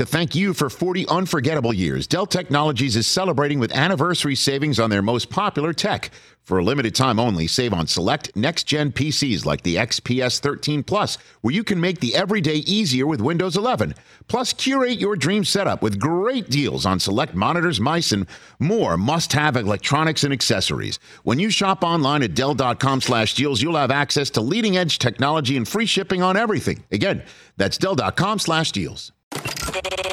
To thank you for 40 unforgettable years, Dell Technologies is celebrating with anniversary savings on their most popular tech. For a limited time only, save on select next gen PCs like the XPS 13 Plus, where you can make the everyday easier with Windows 11. Plus, curate your dream setup with great deals on select monitors, mice, and more must have electronics and accessories. When you shop online at Dell.com slash deals, you'll have access to leading edge technology and free shipping on everything. Again, that's Dell.com slash deals. どどど。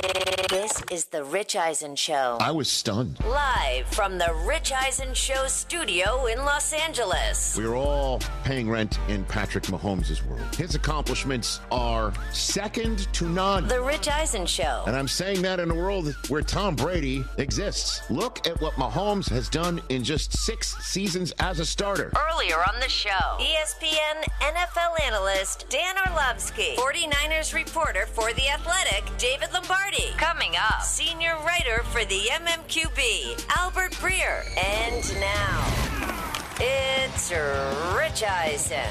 Is the Rich Eisen Show. I was stunned. Live from the Rich Eisen Show studio in Los Angeles. We're all paying rent in Patrick Mahomes' world. His accomplishments are second to none. The Rich Eisen Show. And I'm saying that in a world where Tom Brady exists. Look at what Mahomes has done in just six seasons as a starter. Earlier on the show, ESPN NFL analyst Dan Orlovsky, 49ers reporter for The Athletic, David Lombardi. Coming up, senior writer for the MMQB, Albert Breer. And now, it's Rich Eisen.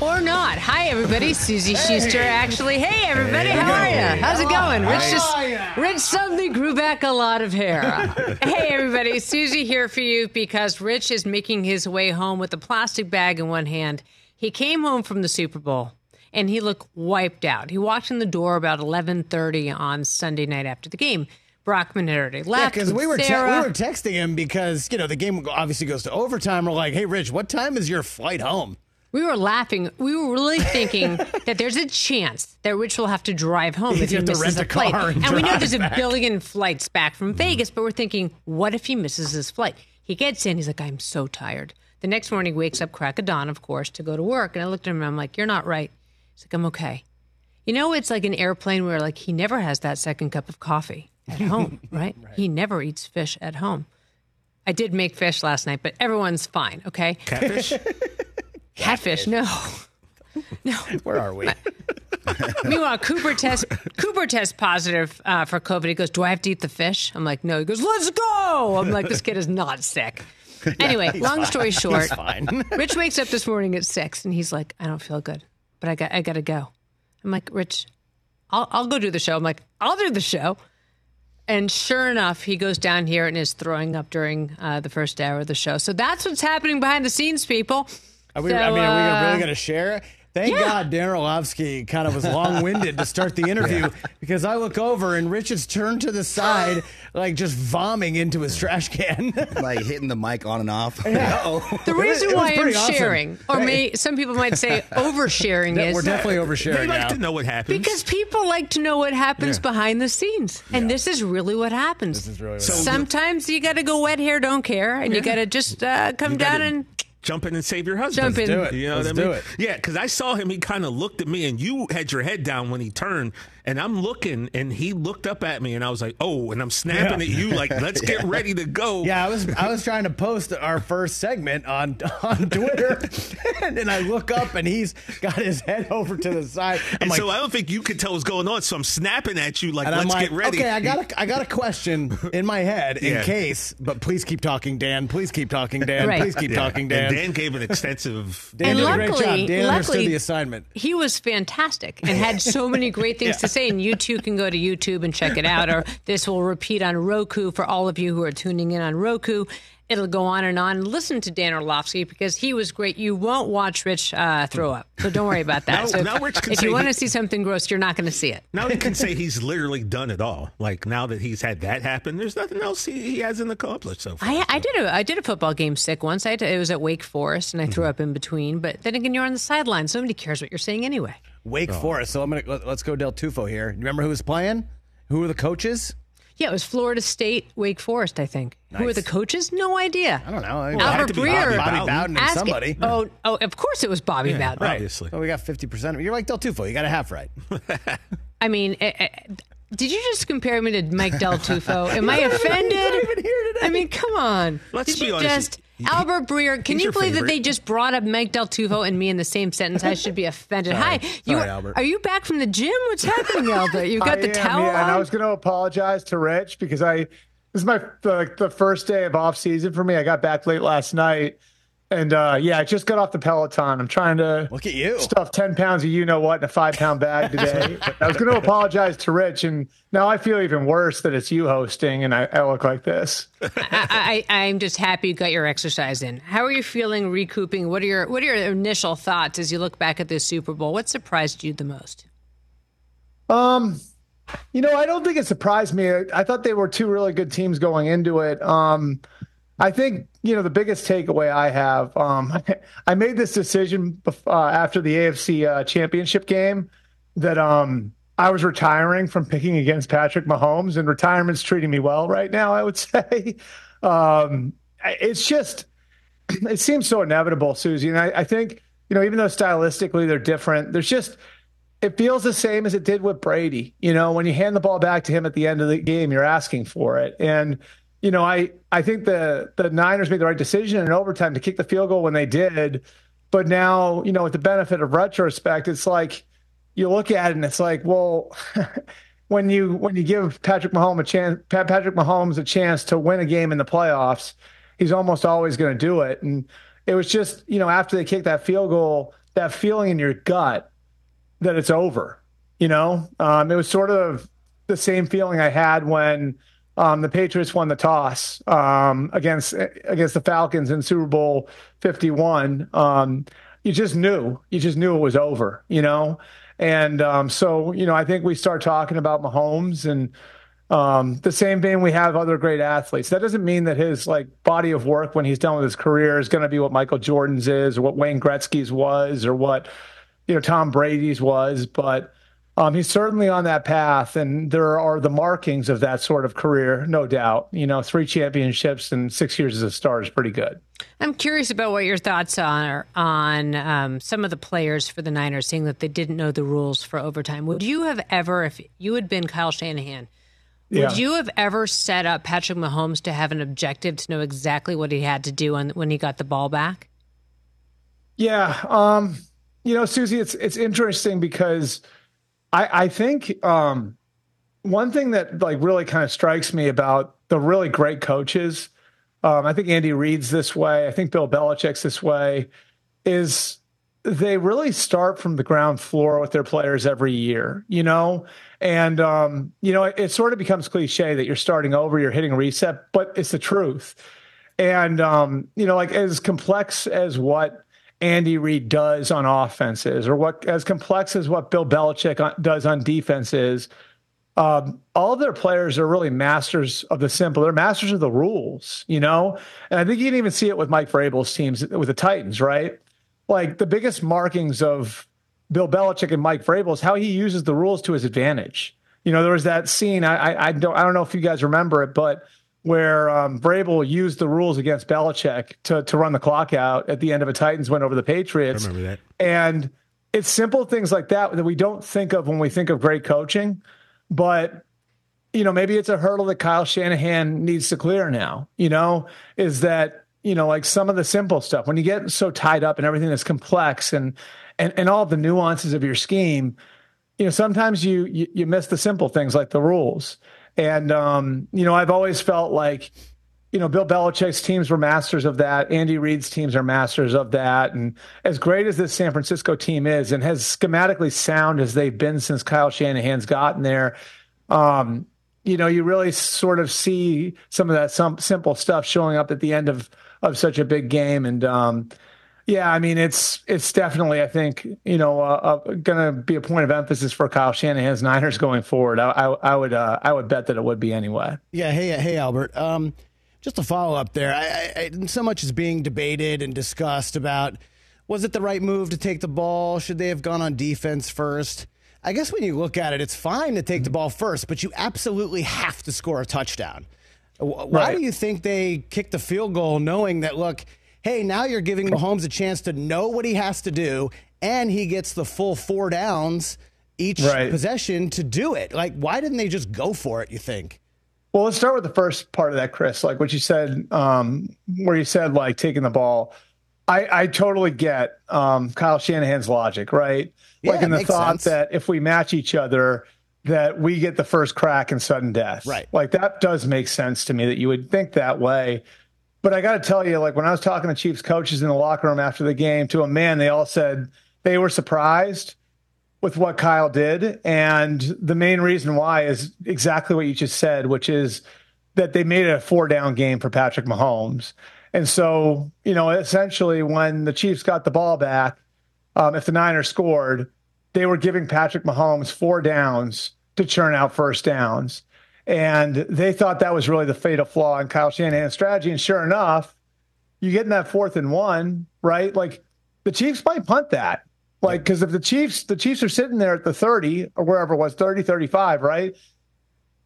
Or not. Hi, everybody. Suzy Shuster, actually. Hey, everybody. How are you? How's it going? Rich just, Rich suddenly grew back a lot of hair. hey, everybody. Suzy here for you because Rich is making his way home with a plastic bag in one hand. He came home from the Super Bowl and he looked wiped out. He walked in the door about 11:30 on Sunday night after the game. Brockman had already Yeah, left. because we were te- we were texting him because you know the game obviously goes to overtime. We're like, hey, Rich, what time is your flight home? We were laughing. We were really thinking that there's a chance that Rich will have to drive home if he misses a a flight. and And, we know there's a billion flights back from hmm. Vegas, but we're thinking, what if he misses his flight? He gets in. He's like, I'm so tired. The next morning, he wakes up crack of dawn, of course, to go to work. And I looked at him and I'm like, you're not right. He's like, I'm okay. You know, it's like an airplane where like he never has that second cup of coffee at home, right? He never eats fish at home. I did make fish last night, but everyone's fine, okay? Catfish? Catfish, no. No. Where are we? Meanwhile, Cooper test Cooper test positive uh, for COVID. He goes, "Do I have to eat the fish?" I'm like, "No." He goes, "Let's go." I'm like, "This kid is not sick." Anyway, long story short, Fine. Rich wakes up this morning at six, and he's like, "I don't feel good, but I got I got to go." I'm like, "Rich, I'll I'll go do the show." I'm like, "I'll do the show." And sure enough, he goes down here and is throwing up during uh, the first hour of the show. So that's what's happening behind the scenes, people. Are we, So, I mean, are we uh, really going to share? Thank yeah. God Dan Orlovsky kind of was long winded to start the interview because I look over and Rich is turned to the side, like just vomiting into his trash can. like hitting the mic on and off. Uh-oh. The reason It was why I'm awesome. sharing, or Hey, may, some people might say oversharing, is We're is definitely They like now. to know what happens. because people like to know what happens behind the scenes, and this is really what happens. This is really what So- Sometimes you got to go wet hair, don't care, and you got to just uh, come You down gotta and jump in and save your husband. Jump in. do it. You know Let's what I mean? do it. Yeah, because I saw him. He kind of looked at me, and you had your head down when he turned, and I'm looking, and he looked up at me, and I was like, "Oh!" And I'm snapping Yeah. at you like, "Let's get ready to go." Yeah, I was I was trying to post our first segment on on Twitter, and then I look up and he's got his head over to the side. I'm And like, so I don't think you could tell what's going on. So I'm snapping at you like, "Let's like, get ready." okay, I got a, I got a question in my head in Yeah. case, but please keep talking, Dan. Please keep talking, Dan. Right. Please keep Yeah. talking, Dan. And Dan gave an extensive. Dan And did a great luckily- job. Dan understood the assignment. he was fantastic and had so many great things to say. And you too can go to YouTube and check it out, or this will repeat on Roku for all of you who are tuning in on Roku. It'll go on and on. Listen to Dan Orlovsky because he was great. You won't watch Rich uh, throw up, so don't worry about that. Now- so now if, Rich can if you want to see something gross, you're not going to see it. Now he can say he's literally done it all. Like now that he's had that happen, there's nothing else he, he hasn't accomplished so far. I, I did a I did a football game sick once. I it was at Wake Forest, and I threw up in between. But then again, you're on the sideline. nobody cares what you're saying anyway. Wake Oh. Forest. So I'm gonna let, let's go Del Tufo here. You remember who was playing? Who were the coaches? Yeah, it was Florida State, Wake Forest. I think. Who were the coaches? No idea. I don't know. I- Well, Albert Breer. Bobby Bobby Bowden and Ask it- somebody. Oh, oh, of course it was Bobby Bowden. right. Obviously. So we got fifty percent. You're like Del Tufo. You got a half right. I mean, eh, eh, did you just compare me to Mike Del Tufo? Am I offended? I mean, come on. Let's did be you honest. just Albert Breer? Can he's you your believe that they just brought up Mike Del Tufo and me in the same sentence? I should be offended. Hi, you Albert. are you back from the gym? What's happening, Albert? You got I the am, towel yeah, and I was going to apologize to Rich because I this is my the, the first day of off season for me. I got back late last night, And uh, yeah, I just got off the Peloton. I'm trying to Look at you. stuff 10 pounds of you know what in a five pound bag today. I was going to apologize to Rich, and now I feel even worse that it's you hosting and I, I look like this. I, I, I'm just happy you got your exercise in. How are you feeling recouping? What are your What are your initial thoughts as you look back at this Super Bowl? What surprised you the most? Um, you know, I don't think it surprised me. I thought they were two really good teams going into it. Um, I think you know the biggest takeaway I have. Um, I made this decision uh, after the AFC uh, Championship game that um, I was retiring from picking against Patrick Mahomes, and retirement's treating me well right now. I would say um, it's just it seems so inevitable, Suzy, and I, I think you know even though stylistically they're different, there's just it feels the same as it did with Brady. You know, when you hand the ball back to him at the end of the game, you're asking for it. And, you know, I, I think the the Niners made the right decision in overtime to kick the field goal when they did. But now, you know, with the benefit of retrospect, it's like you look at it and it's like, well, when you when you give Patrick Mahomes a chance Patrick Mahomes a chance to win a game in the playoffs, he's almost always going to do it. And it was just, you know, after they kicked that field goal, that feeling in your gut that it's over. You know, um, it was sort of the same feeling I had when the Patriots won the toss um, against against the Falcons in Super Bowl Fifty One. Um, you just knew, you just knew it was over. You know, and um, so you know, I think we start talking about Mahomes and. Um, the same vein we have other great athletes. That doesn't mean that his like body of work when he's done with his career is going to be what Michael Jordan's is, or what Wayne Gretzky's was, or what you know Tom Brady's was, but um, he's certainly on that path, and there are the markings of that sort of career, no doubt. You know, three championships and six years as a star is pretty good. I'm curious about what your thoughts are on um, some of the players for the Niners, saying that they didn't know the rules for overtime. Would you have ever, if you had been Kyle Shanahan, would you have ever set up Patrick Mahomes to have an objective to know exactly what he had to do on, when he got the ball back? Yeah, um, you know, Suzy, it's it's interesting because I I think um, one thing that like really kind of strikes me about the really great coaches, um, I think Andy Reid's this way, I think Bill Belichick's this way, is they really start from the ground floor with their players every year, you know? And, um, you know, it, it sort of becomes cliche that you're starting over, you're hitting reset, but it's the truth. And, um, you know, like as complex as what Andy Reid does on offenses or what as complex as what Bill Belichick does on defenses, um, all of their players are really masters of the simple. They're masters of the rules, you know? And I think you can even see it with Mike Vrabel's teams with the Titans, right? Like the biggest markings of Bill Belichick and Mike Vrabel is how he uses the rules to his advantage. You know, there was that scene. I, I, I don't I don't know if you guys remember it, but where um, Vrabel used the rules against Belichick to to run the clock out at the end of a Titans win over the Patriots. remember that. And it's simple things like that that we don't think of when we think of great coaching, but you know, maybe it's a hurdle that Kyle Shanahan needs to clear now, you know, is that, you know, like some of the simple stuff when you get so tied up in everything that's complex and and and all the nuances of your scheme, you know, sometimes you you, you miss the simple things like the rules. And um, you know, I've always felt like you know, Bill Belichick's teams were masters of that. Andy Reid's teams are masters of that. And as great as this San Francisco team is, and as schematically sound as they've been since Kyle Shanahan's gotten there, um, you know, you really sort of see some of that some simple stuff showing up at the end of of such a big game. And um, yeah, I mean, it's it's definitely, I think, you know, uh, uh, going to be a point of emphasis for Kyle Shanahan's Niners going forward. I, I, I would uh, I would bet that it would be anyway. Yeah. Hey, hey, Albert. Um, just a follow up there. I, I, so much is being debated and discussed about was it the right move to take the ball? Should they have gone on defense first? I guess when you look at it, it's fine to take the ball first, but you absolutely have to score a touchdown. Why Right. do you think they kicked the field goal knowing that, look, hey, now you're giving Mahomes a chance to know what he has to do, and he gets the full four downs each Right. possession to do it? Like, why didn't they just go for it, you think? Well, let's start with the first part of that, Chris. Like what you said, um, where you said like taking the ball. I, I totally get um, Kyle Shanahan's logic, right? Yeah, like in the thought sense. that if we match each other, that we get the first crack in sudden death. Right. Like that does make sense to me that you would think that way. But I got to tell you, like when I was talking to Chiefs coaches in the locker room after the game, to a man, they all said they were surprised with what Kyle did. And the main reason why is exactly what you just said, which is that they made it a four down game for Patrick Mahomes. And so, you know, essentially when the Chiefs got the ball back, um, if the Niners scored, they were giving Patrick Mahomes four downs to churn out first downs. And they thought that was really the fatal flaw in Kyle Shanahan's strategy. And sure enough, you get in that fourth and one, right? Like the Chiefs might punt that. Like, because if the Chiefs, the Chiefs are sitting there at the 30 or wherever it was, 30, 35, right?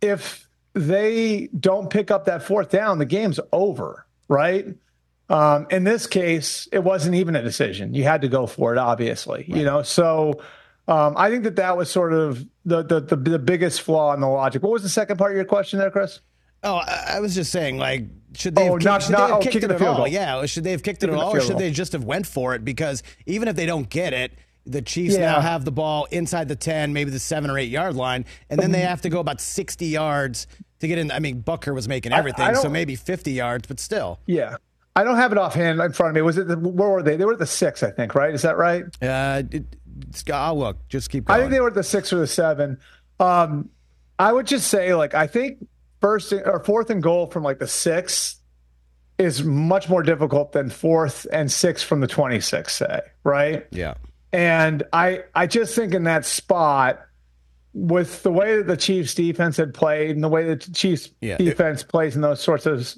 If they don't pick up that fourth down, the game's over, right? Um, in this case, it wasn't even a decision. You had to go for it, obviously, right. you know? So, um, I think that that was sort of the, the, the the biggest flaw in the logic. What was the second part of your question there, Chris? Oh, I was just saying, like, should they have, oh, kicked, not, should not, they have oh, kicked it at all? Goal. Yeah, should they have kicked it at all, or should they just have went for it? Because even if they don't get it, the Chiefs yeah. now have the ball inside the ten, maybe the seven or eight yard line, and then they have to go about sixty yards to get in. I mean, Butker was making everything, I, I so maybe fifty yards, but still. Yeah, I don't have it offhand in front of me. Was it the, where were they? They were at the six, I think. Right? Is that right? Uh, it, I'll look. Just keep. Going. I think they were at the six or the seven. Um, I would just say, like, I think first or fourth and goal from like the six is much more difficult than fourth and six from the twenty six. Say right? Yeah. And I, I just think in that spot, with the way that the Chiefs defense had played and the way that the Chiefs yeah, defense it, plays in those sorts of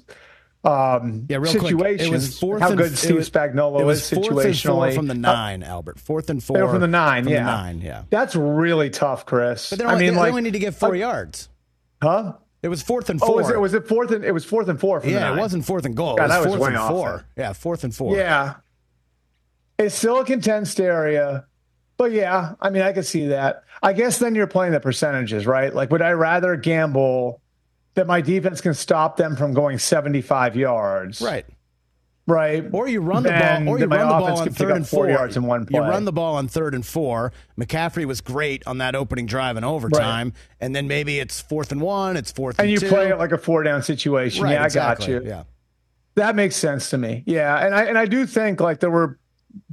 um, yeah, real. Quick, it was fourth how and, good Steve was, Spagnuolo it was is situationally. from the nine, uh, Albert. Fourth and four. from the nine, from yeah. The nine, yeah. That's really tough, Chris. But I mean, they like, only need to get four uh, yards. Huh? It was fourth and four. Oh, was it, was it fourth and it was fourth and four? yeah, it wasn't fourth and goal. God, it was fourth was and four. Yeah, fourth and four. Yeah, it's still a condensed area, but yeah, I mean, I could see that. I guess then you're playing the percentages, right? Like, would I rather gamble that my defense can stop them from going 75 yards? Right. Right. Or you run the ball, or you run the ball on third and four. yards in one play. You run the ball on third and four. McCaffrey was great on that opening drive in overtime, right. and then maybe it's fourth and one, it's fourth and, and you two. play it like a four down situation. Right, yeah, exactly. I got you. Yeah, that makes sense to me. Yeah, and I and I do think like there were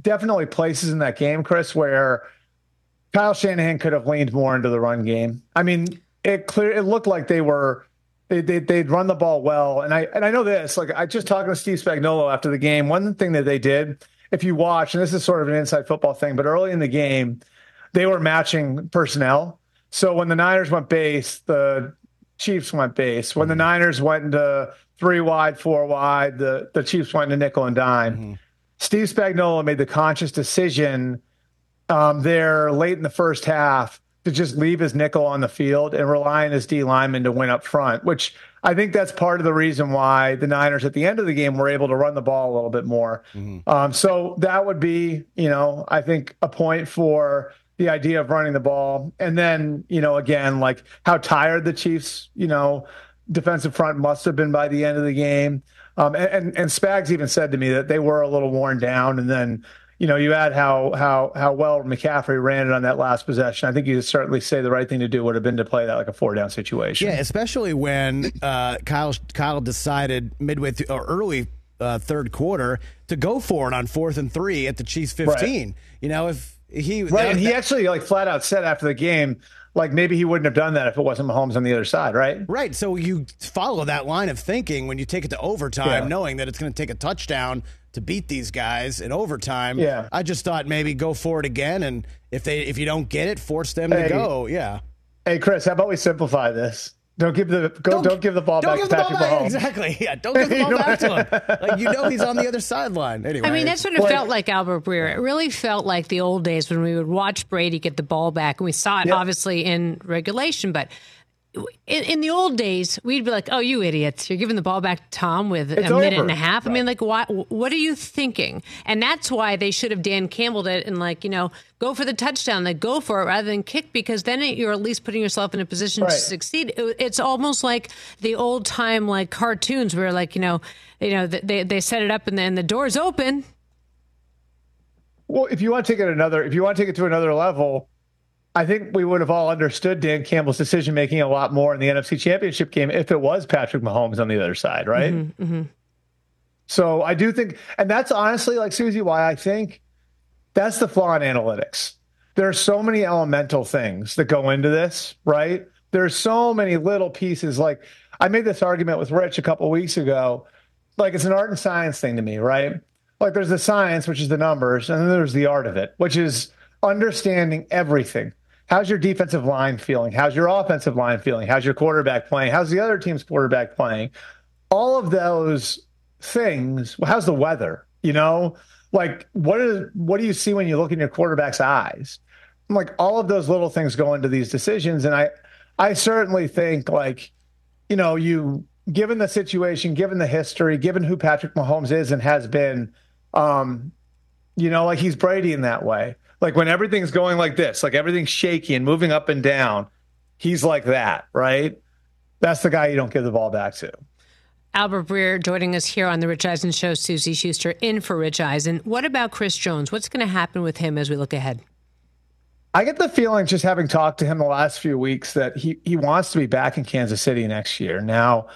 definitely places in that game, Chris, where Kyle Shanahan could have leaned more into the run game. I mean, it clear it looked like they were they, they they'd run the ball well, and I and I know this. Like I just talking to Steve Spagnuolo after the game. One thing that they did, if you watch, and this is sort of an inside football thing, but early in the game, they were matching personnel. So when the Niners went base, the Chiefs went base. When the mm-hmm. Niners went into three wide, four wide, the the Chiefs went into nickel and dime. Mm-hmm. Steve Spagnuolo made the conscious decision um, there late in the first half to just leave his nickel on the field and rely on his D lineman to win up front, which I think that's part of the reason why the Niners at the end of the game were able to run the ball a little bit more. Mm-hmm. Um, so that would be, you know, I think a point for the idea of running the ball. And then, you know, again, like how tired the Chiefs, you know, defensive front must have been by the end of the game. Um, and, and, and Spags even said to me that they were a little worn down. And then, you know, you add how how how well McCaffrey ran it on that last possession. I think you certainly say the right thing to do would have been to play that like a four down situation. Yeah, especially when uh, Kyle Kyle decided midway through or early uh, third quarter to go for it on fourth and three at the Chiefs fifteen. Right. You know, if he right, that, and he actually like flat out said after the game. Like maybe he wouldn't have done that if it wasn't Mahomes on the other side, right? Right. So you follow that line of thinking when you take it to overtime, yeah. knowing that it's going to take a touchdown to beat these guys in overtime. Yeah. I just thought maybe go for it again, and if they if you don't get it, force them hey, to go. Yeah. Hey, Chris, how about we simplify this? Don't give the go, don't, don't give the ball back to Patrick Mahomes. Exactly. Yeah. Don't give the ball back to him. Like you know he's on the other sideline. Anyway. I mean that's what it felt like, Albert Breer. It really felt like the old days when we would watch Brady get the ball back, and we saw it obviously in regulation, but in, in, the old days, we'd be like, "Oh, you idiots! You're giving the ball back to Tom with it's a over. minute and a half." Right. I mean, like, what? What are you thinking? And that's why they should have Dan Campbelled it and like, you know, go for the touchdown, like go for it rather than kick, because then you're at least putting yourself in a position right. to succeed. it's almost like the old time like cartoons where like you know, you know, they they set it up and then the door's open. Well, if you want to take it another, if you want to take it to another level I think we would have all understood Dan Campbell's decision making a lot more in the NFC Championship game if it was Patrick Mahomes on the other side, right? Mm-hmm, mm-hmm. So I do think, and that's honestly like Suzy, why I think that's the flaw in analytics. There are so many elemental things that go into this, right? There's so many little pieces. Like I made this argument with Rich a couple weeks ago. Like it's an art and science thing to me, right? Like there's the science, which is the numbers, and then there's the art of it, which is understanding everything. How's your defensive line feeling? How's your offensive line feeling? How's your quarterback playing? How's the other team's quarterback playing? All of those things. How's the weather? You know, like what is what do you see when you look in your quarterback's eyes? I'm Like all of those little things go into these decisions, and I I certainly think like you know you given the situation, given the history, given who Patrick Mahomes is and has been, um, you know, like he's Brady in that way. Like when everything's going like this, like everything's shaky and moving up and down, he's like that, right? That's the guy you don't give the ball back to. Albert Breer joining us here on the Rich Eisen Show. Suzy Shuster in for Rich Eisen. What about Chris Jones? What's going to happen with him as we look ahead? I get the feeling, just having talked to him the last few weeks, that he he wants to be back in Kansas City next year. Now,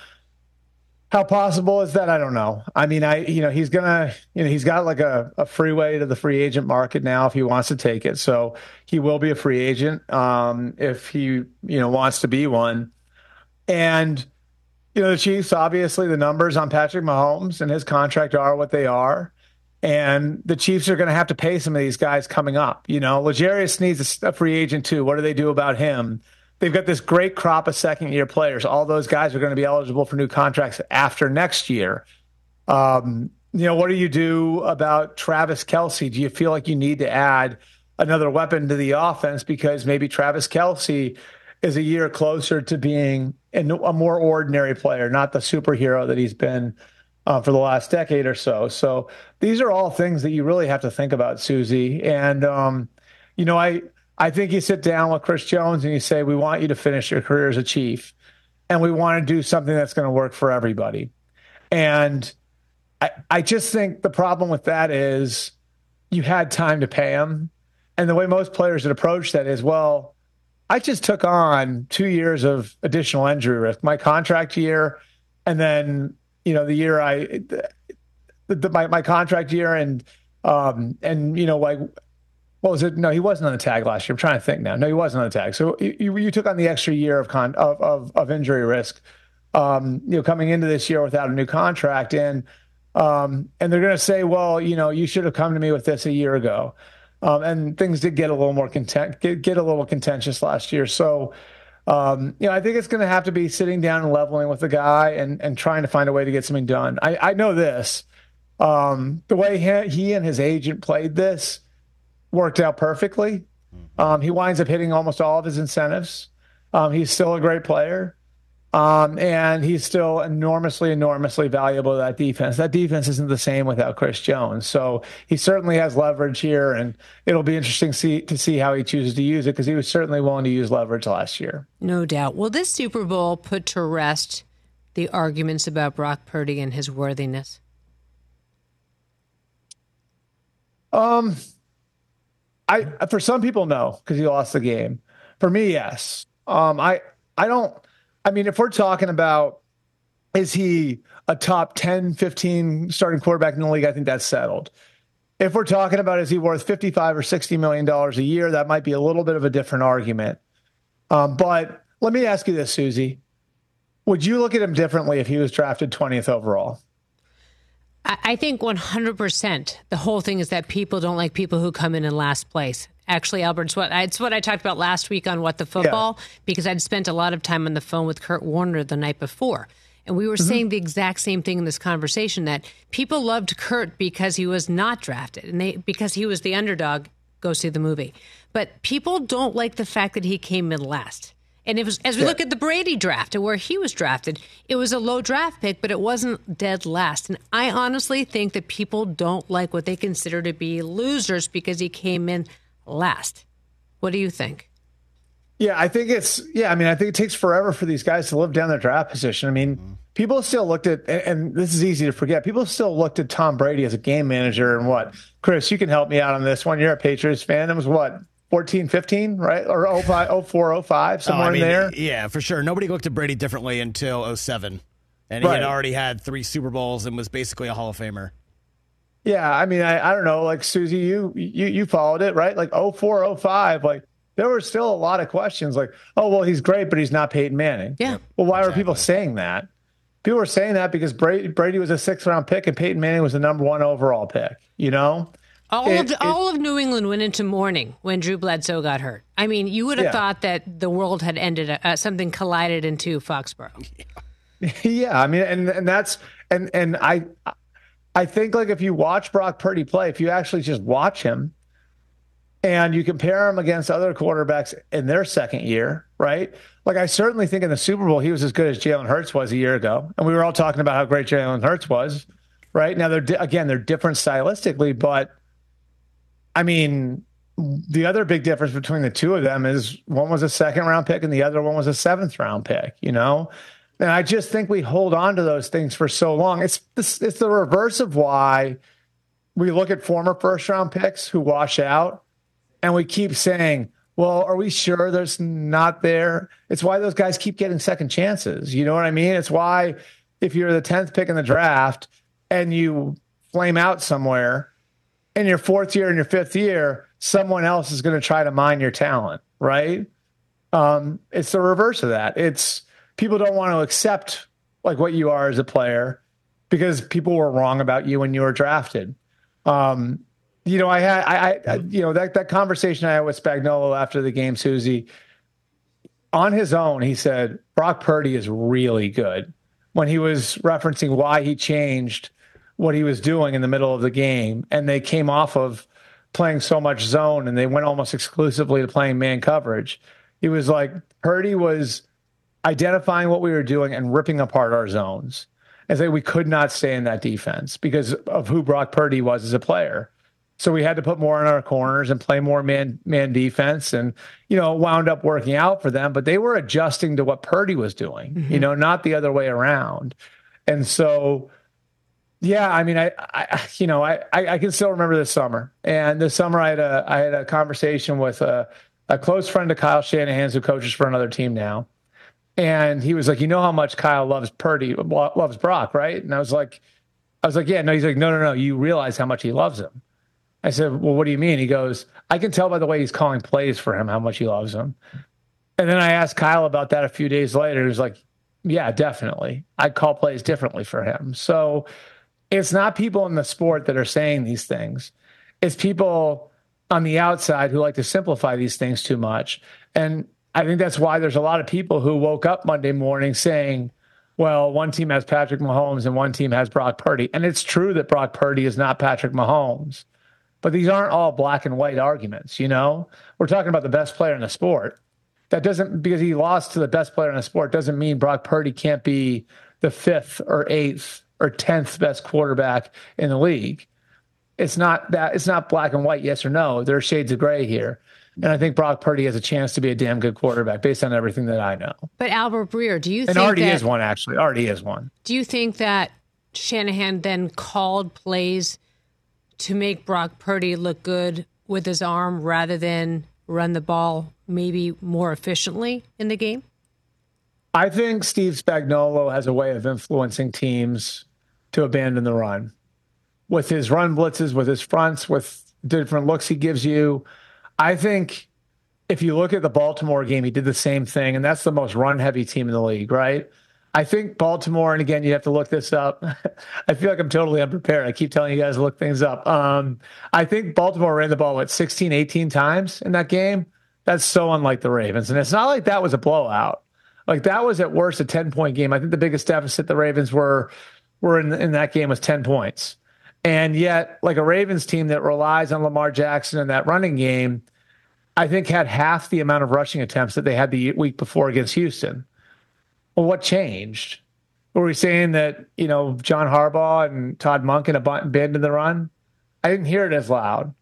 how possible is that? I don't know. I mean, I you know he's gonna you know he's got like a, a freeway to the free agent market now if he wants to take it. So he will be a free agent um, if he you know wants to be one. And you know the Chiefs obviously the numbers on Patrick Mahomes and his contract are what they are. And the Chiefs are going to have to pay some of these guys coming up. You know, L'Jarius needs a free agent too. What do they do about him? They've got this great crop of second year players. All those guys are going to be eligible for new contracts after next year. Um, you know, what do you do about Travis Kelce? Do you feel like you need to add another weapon to the offense because maybe Travis Kelce is a year closer to being a more ordinary player, not the superhero that he's been uh, for the last decade or so? So these are all things that you really have to think about, Suzy. And, um, you know, I, I think you sit down with Chris Jones and you say, we want you to finish your career as a chief, and we want to do something that's going to work for everybody. And I, I just think the problem with that is you had time to pay him. And the way most players would approach that is, well, I just took on two years of additional injury risk, my contract year, and then you know the year I, the, the, my my contract year, and um and you know like what was it? No, he wasn't on the tag last year. I'm trying to think now. No, he wasn't on the tag. So you, you took on the extra year of con of of, of injury risk, um, you know, coming into this year without a new contract, and um, and they're going to say, well, you know, you should have come to me with this a year ago, um, and things did get a little more content get, get a little contentious last year. So, um, you know, I think it's going to have to be sitting down and leveling with the guy and and trying to find a way to get something done. I, I know this. Um, the way he, he and his agent played this worked out perfectly. Mm-hmm. Um, he winds up hitting almost all of his incentives. Um, he's still a great player. Um, and he's still enormously, enormously valuable to that defense. That defense isn't the same without Chris Jones. So he certainly has leverage here, and it'll be interesting see, to see how he chooses to use it because he was certainly willing to use leverage last year. No doubt. Will this Super Bowl put to rest the arguments about Brock Purdy and his worthiness? Um, I for some people no because he lost the game. For me, yes. Um, I I don't. I mean, if we're talking about is he a top 10, 15 starting quarterback in the league, I think that's settled. If we're talking about is he worth 55 or 60 million dollars a year, that might be a little bit of a different argument. Um, but let me ask you this, Suzy. Would you look at him differently if he was drafted 20th overall? I think 100%. The whole thing is that people don't like people who come in in last place. Actually, Albert, it's what, it's what I talked about last week on What the Football, yeah. because I'd spent a lot of time on the phone with Kurt Warner the night before. And we were mm-hmm. saying the exact same thing in this conversation that people loved Kurt because he was not drafted and they because he was the underdog. Go see the movie. But people don't like the fact that he came in last. And it was as we yeah. look at the Brady draft and where he was drafted, it was a low draft pick, but it wasn't dead last. And I honestly think that people don't like what they consider to be losers because he came in last. What do you think? Yeah, I think it's yeah. I mean, I think it takes forever for these guys to live down their draft position. I mean, mm-hmm. people still looked at, and this is easy to forget. People still looked at Tom Brady as a game manager, and what, Chris, you can help me out on this one. You're a Patriots fan. It was what 14, 15, right? Or 05, 04, 05, somewhere oh, I mean, in there. Yeah, for sure. Nobody looked at Brady differently until 07. and he had already had three Super Bowls and was basically a Hall of Famer. Yeah, I mean, I, I don't know. Like Suzy, you you you followed it, right? Like 04, 05, like there were still a lot of questions. Like, oh well, he's great, but he's not Peyton Manning. Yeah. Well, why were people saying that? People were saying that because Brady, Brady was a sixth round pick and Peyton Manning was the number one overall pick. You know, All It- of it- all of New England went into mourning when Drew Bledsoe got hurt. I mean, you would have Yeah. thought that the world had ended. Uh, something collided into Foxborough. yeah. I mean, and and that's and and I I think like if you watch Brock Purdy play, if you actually just watch him, and you compare him against other quarterbacks in their second year, right? Like I certainly think in the Super Bowl he was as good as Jalen Hurts was a year ago, and we were all talking about how great Jalen Hurts was, right? Now they're di- again they're different stylistically, but I mean the other big difference between the two of them is one was a second round pick and the other one was a seventh round pick, you know? And I just think we hold on to those things for so long. It's it's the reverse of why we look at former first round picks who wash out and we keep saying, well, are we sure there's not there? It's why those guys keep getting second chances. You know what I mean? It's why if you're the 10th pick in the draft and you flame out somewhere in your fourth year and your fifth year, someone else is going to try to mine your talent, right? Um, it's the reverse of that. It's people don't want to accept like what you are as a player because people were wrong about you when you were drafted. Um, you know, I had, I, I, you know, that that conversation I had with Spagnuolo after the game, Suzy, on his own, he said Brock Purdy is really good. When he was referencing why he changed what he was doing in the middle of the game, and they came off of playing so much zone and they went almost exclusively to playing man coverage. He was like Purdy was identifying what we were doing and ripping apart our zones. And say we could not stay in that defense because of who Brock Purdy was as a player. So we had to put more in our corners and play more man man defense, and you know it wound up working out for them. But they were adjusting to what Purdy was doing, you mm-hmm. know, not the other way around. And so, yeah, I mean, I, I you know, I, I can still remember this summer. And this summer, I had a I had a conversation with a a close friend of Kyle Shanahan's who coaches for another team now. And he was like, you know how much Kyle loves Purdy, loves Brock, right? And I was like, I was like, yeah, no. He's like, no, no, no. You realize how much he loves him. I said, well, what do you mean? He goes, I can tell by the way he's calling plays for him how much he loves him. And then I asked Kyle about that a few days later. He was like, yeah, definitely. I call plays differently for him. So it's not people in the sport that are saying these things. It's people on the outside who like to simplify these things too much. And I think that's why there's a lot of people who woke up Monday morning saying, well, one team has Patrick Mahomes and one team has Brock Purdy. And it's true that Brock Purdy is not Patrick Mahomes. But these aren't all black and white arguments, you know? We're talking about the best player in the sport. That doesn't because he lost to the best player in the sport doesn't mean Brock Purdy can't be the fifth or eighth or tenth best quarterback in the league. It's not that it's not black and white, yes or no. There are shades of gray here. And I think Brock Purdy has a chance to be a damn good quarterback based on everything that I know. But Albert Breer, do you think And think already that, is one, actually. Already is one. Do you think that Shanahan then called plays to make Brock Purdy look good with his arm rather than run the ball maybe more efficiently in the game? I think Steve Spagnuolo has a way of influencing teams to abandon the run with his run blitzes, with his fronts, with different looks he gives you. I think if you look at the Baltimore game, he did the same thing, and that's the most run heavy team in the league, right? I think Baltimore, and again, you have to look this up. I feel like I'm totally unprepared. I keep telling you guys to look things up. Um, I think Baltimore ran the ball, what, 16, 18 times in that game? That's so unlike the Ravens. And it's not like that was a blowout. Like that was at worst a 10 point game. I think the biggest deficit the Ravens were were in, in that game was 10 points. And yet, like a Ravens team that relies on Lamar Jackson in that running game, I think had half the amount of rushing attempts that they had the week before against Houston. Well, what changed? Were we saying that, you know, John Harbaugh and Todd Monken abandoned the run? I didn't hear it as loud.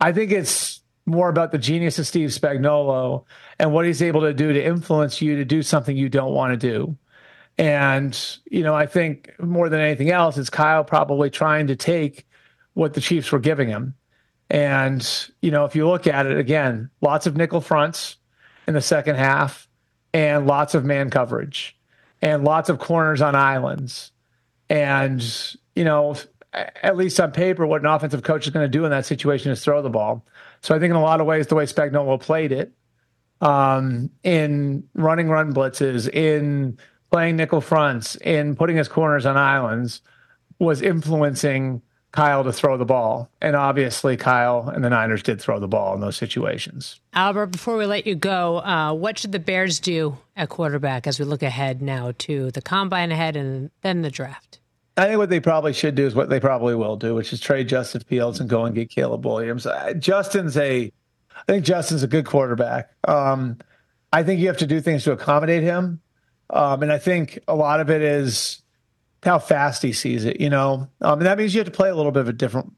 I think it's more about the genius of Steve Spagnuolo and what he's able to do to influence you to do something you don't want to do. And, you know, I think more than anything else, it's Kyle probably trying to take what the Chiefs were giving him. And, you know, if you look at it again, lots of nickel fronts in the second half and lots of man coverage. and lots of corners on islands. And, you know, at least on paper, what an offensive coach is going to do in that situation is throw the ball. So I think in a lot of ways, the way Spagnuolo played it, um, in running run blitzes, in playing nickel fronts, and putting his corners on islands, was influencing Kyle to throw the ball. And obviously, Kyle and the Niners did throw the ball in those situations. Albert, before we let you go, uh, what should the Bears do at quarterback as we look ahead now to the combine ahead and then the draft? I think what they probably should do is what they probably will do, which is trade Justin Fields and go and get Caleb Williams. Justin's a, I think Justin's a good quarterback. Um, I think you have to do things to accommodate him, um, and I think a lot of it is how fast he sees it. You know, um, and that means you have to play a little bit of a different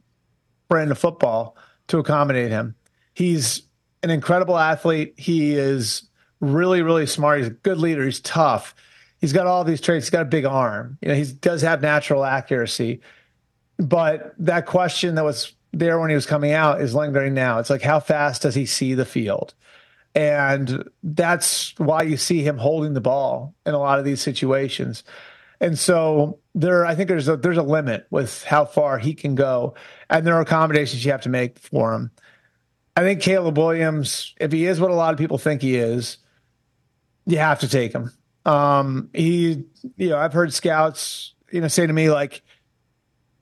brand of football to accommodate him. He's an incredible athlete. He is really, really smart. He's a good leader. He's tough he's got all these traits. He's got a big arm. You know, he does have natural accuracy. But that question that was there when he was coming out is lingering now. It's like, how fast does he see the field? And that's why you see him holding the ball in a lot of these situations. And so there, I think there's a there's a limit with how far he can go, and there are accommodations you have to make for him. I think Caleb Williams, if he is what a lot of people think he is, you have to take him. Um, he, you know, I've heard scouts, you know, say to me like,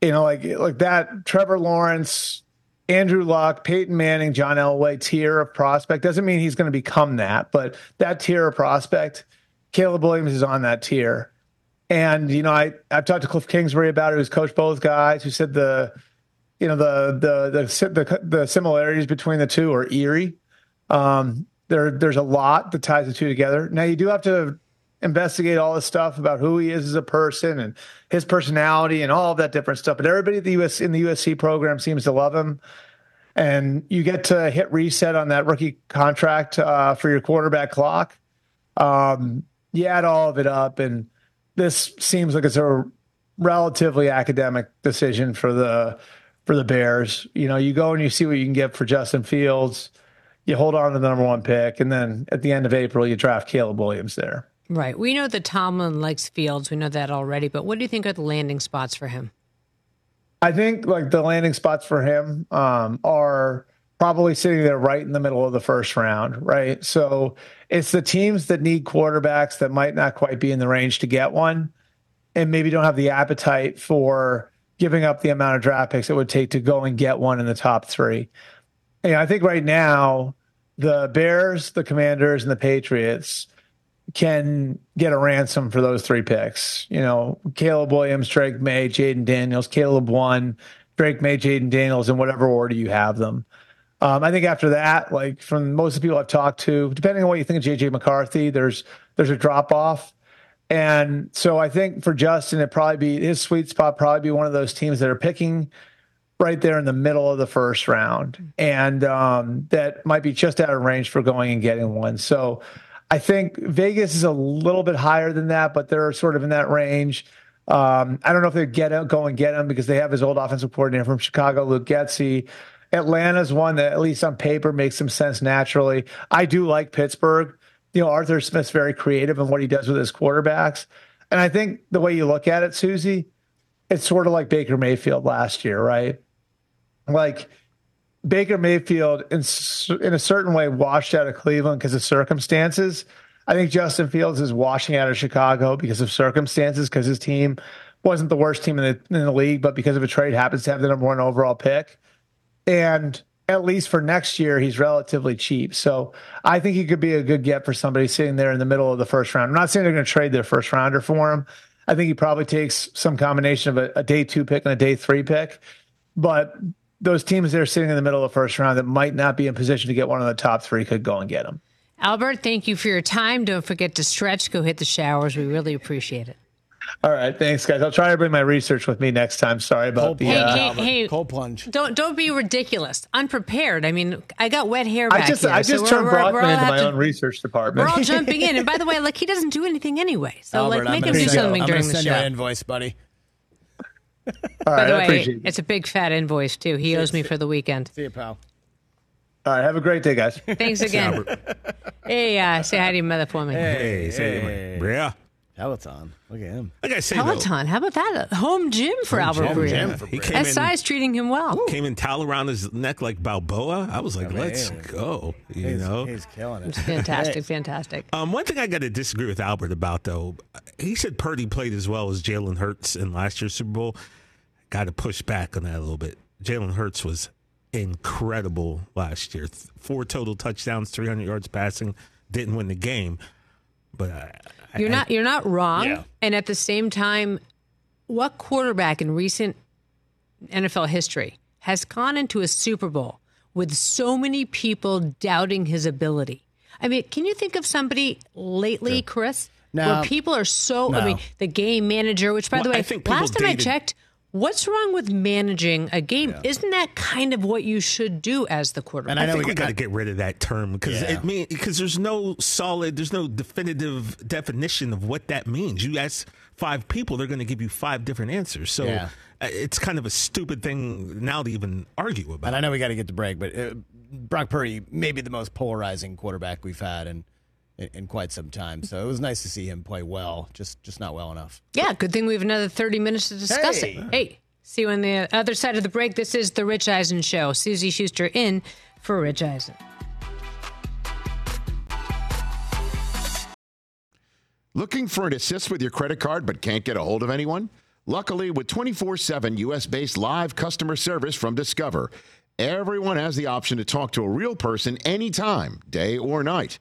you know, like like that Trevor Lawrence, Andrew Luck, Peyton Manning, John Elway tier of prospect doesn't mean he's going to become that, but that tier of prospect, Caleb Williams is on that tier. And you know, I I've talked to Cliff Kingsbury about it, who's coached both guys, who said the, you know, the the the the, the similarities between the two are eerie. Um, there there's a lot that ties the two together. Now you do have to investigate all this stuff about who he is as a person and his personality and all of that different stuff. But everybody the US in the USC program seems to love him. And you get to hit reset on that rookie contract uh, for your quarterback clock. Um, you add all of it up, and this seems like it's a relatively academic decision for the for the Bears. You know, you go and you see what you can get for Justin Fields. You hold on to the number one pick, and then at the end of April, you draft Caleb Williams there. Right. We know that Tomlin likes Fields. We know that already. But what do you think are the landing spots for him? I think like the landing spots for him um, are probably sitting there right in the middle of the first round, right? So it's the teams that need quarterbacks that might not quite be in the range to get one and maybe don't have the appetite for giving up the amount of draft picks it would take to go and get one in the top three. And I think right now, the Bears, the Commanders, and the Patriots can get a ransom for those three picks. You know, Caleb Williams, Drake Maye, Jayden Daniels, Caleb one, Drake Maye, Jayden Daniels, in whatever order you have them. Um, I think after that, like from most of the people I've talked to, depending on what you think of JJ McCarthy, there's there's a drop off. And so I think for Justin, it probably be his sweet spot, probably be one of those teams that are picking right there in the middle of the first round. And um, that might be just out of range for going and getting one. So I think Vegas is a little bit higher than that, but they're sort of in that range. Um, I don't know if they get him, go and get him because they have his old offensive coordinator from Chicago, Luke Getsy. Atlanta's one that, at least on paper, makes some sense naturally. I do like Pittsburgh. You know, Arthur Smith's very creative in what he does with his quarterbacks. And I think the way you look at it, Suzy, it's sort of like Baker Mayfield last year, right? Like, Baker Mayfield, in, in a certain way, washed out of Cleveland because of circumstances. I think Justin Fields is washing out of Chicago because of circumstances, because his team wasn't the worst team in the, in the league, but because of a trade happens to have the number one overall pick. And at least for next year, he's relatively cheap. So I think he could be a good get for somebody sitting there in the middle of the first round. I'm not saying they're going to trade their first rounder for him. I think he probably takes some combination of a, a day two pick and a day three pick. But those teams that are sitting in the middle of the first round that might not be in position to get one of the top three could go and get them. Albert, thank you for your time. Don't forget to stretch, go hit the showers. We really appreciate it. All right, thanks, guys. I'll try to bring my research with me next time. Sorry about cold the hey, uh, hey, hey, cold plunge. Don't don't be ridiculous. Unprepared. I mean, I got wet hair back I just here. I just so turned we're, we're, Brockman we're into my to, own research department. We're all jumping in, and by the way, like he doesn't do anything anyway. So Albert, like, I'm make him do something I'm during gonna the send show. you an invoice, buddy. All By right, the I way, appreciate it. it's a big fat invoice too. He owes me for the weekend. See you, pal. All right, have a great day, guys. Thanks again. hey, uh, say hi to your mother for me. Hey, say, yeah. Peloton. Look at him. Like I say, though, Peloton. How about that? A home gym for Albert gym, Breer. gym for he Breer. came in, SI's treating him well. came in towel around his neck like Balboa. I was like, man. let's go. You He's, know. he's killing it. Fantastic, fantastic. Um, one thing I got to disagree with Albert about, though, he said Purdy played as well as Jalen Hurts in last year's Super Bowl. Got to push back on that a little bit. Jalen Hurts was incredible last year. Four total touchdowns, 300 yards passing. Didn't win the game, but I, I- You're not you're not wrong. Yeah. And at the same time, what quarterback in recent NFL history has gone into a Super Bowl with so many people doubting his ability? I mean, can you think of somebody lately, Chris? No. Where people are so I mean, the game manager, which by the way, I think last time I checked, what's wrong with managing a game? Isn't that kind of what you should do as the quarterback? And I I think we we got to get rid of that term because Yeah. it mean because there's no solid, there's no definitive definition of what that means. You ask five people, they're going to give you five different answers. So Yeah. uh, it's kind of a stupid thing now to even argue about. And I know we got to get to break, but uh, Brock Purdy may be the most polarizing quarterback we've had in, in in quite some time. So it was nice to see him play well, just just not well enough. Yeah, good thing we have another 30 minutes to discuss Hey. it. Hey, see you on the other side of the break. This is The Rich Eisen Show. Suzy Shuster in for Rich Eisen. Looking for an assist with your credit card but can't get a hold of anyone? Luckily, with 24 7 US based live customer service from Discover, everyone has the option to talk to a real person anytime, day or night.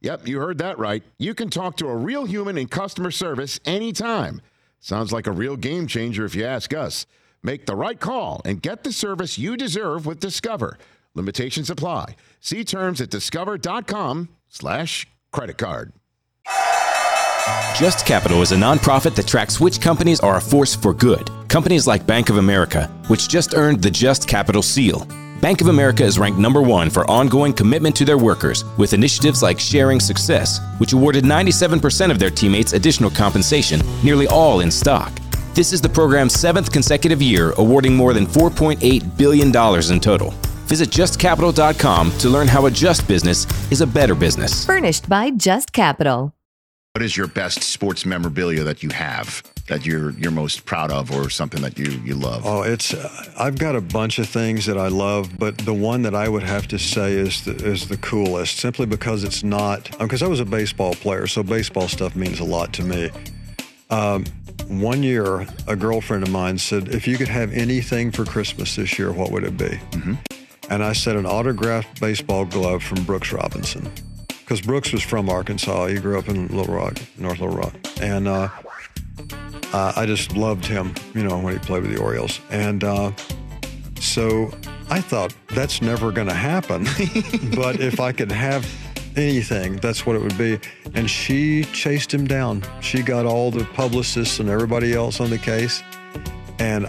Yep, you heard that right. You can talk to a real human in customer service anytime. Sounds like a real game changer if you ask us. Make the right call and get the service you deserve with Discover. Limitations apply. See terms at discover.com slash credit card. Just Capital is a nonprofit that tracks which companies are a force for good. Companies like Bank of America, which just earned the Just Capital seal. Bank of America is ranked number one for ongoing commitment to their workers with initiatives like Sharing Success, which awarded 97% of their teammates additional compensation, nearly all in stock. This is the program's seventh consecutive year, awarding more than $4.8 billion in total. Visit justcapital.com to learn how a just business is a better business. Furnished by Just Capital. What is your best sports memorabilia that you have that you're you're most proud of, or something that you you love? Oh, it's uh, I've got a bunch of things that I love, but the one that I would have to say is the, is the coolest, simply because it's not. Because I was a baseball player, so baseball stuff means a lot to me. Um, one year, a girlfriend of mine said, "If you could have anything for Christmas this year, what would it be?" And I said, "An autographed baseball glove from Brooks Robinson." Because Brooks was from Arkansas. He grew up in Little Rock, North Little Rock. And uh, uh, I just loved him, you know, when he played with the Orioles. And uh, so I thought that's never going to happen. but if I could have anything, that's what it would be. And she chased him down. She got all the publicists and everybody else on the case. And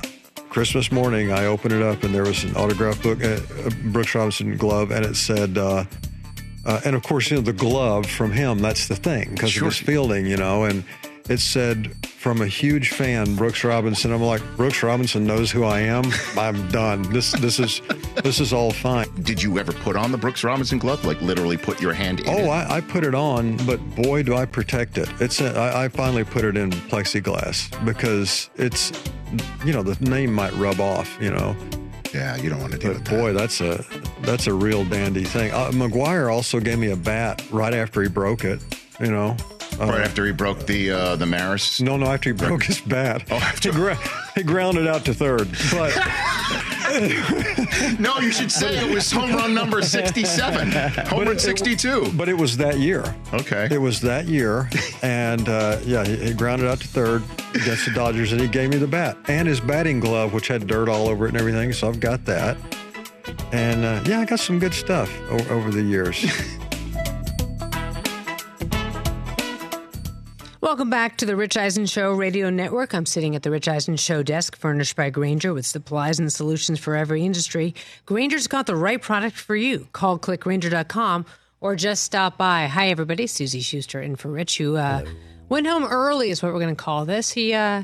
Christmas morning, I opened it up and there was an autograph book, uh, a Brooks Robinson glove, and it said, uh, uh, and of course, you know, the glove from him, that's the thing because Sure. of his fielding, you know, and it said from a huge fan, Brooks Robinson. I'm like, Brooks Robinson knows who I am. I'm done. This this is this is all fine. Did you ever put on the Brooks Robinson glove? Like literally put your hand in Oh, it? I, I put it on, but boy, do I protect it. It's a, I, I finally put it in plexiglass because it's, you know, the name might rub off, you know. yeah, you don't want to deal But that. boy, that's a that's a real dandy thing. Uh, McGwire also gave me a bat right after he broke it. You know, uh, right after he broke the uh, the Maris. no, no, after he broke his bat, Oh, after- he, gra- he grounded out to third. But No, you should say it was home run number 67. Home run 62. but it was that year. Okay. It was that year, and uh, yeah, he, he grounded out to third against the Dodgers, and he gave me the bat and his batting glove, which had dirt all over it and everything. So I've got that, and uh, yeah, I got some good stuff o- over the years. Welcome back to the Rich Eisen Show Radio Network. I'm sitting at the Rich Eisen Show desk, furnished by Grainger with supplies and solutions for every industry. Grainger's got the right product for you. Call clickgranger.com or just stop by. Hi, everybody. Suzy Shuster in for Rich, who uh, went home early, is what we're going to call this. He uh,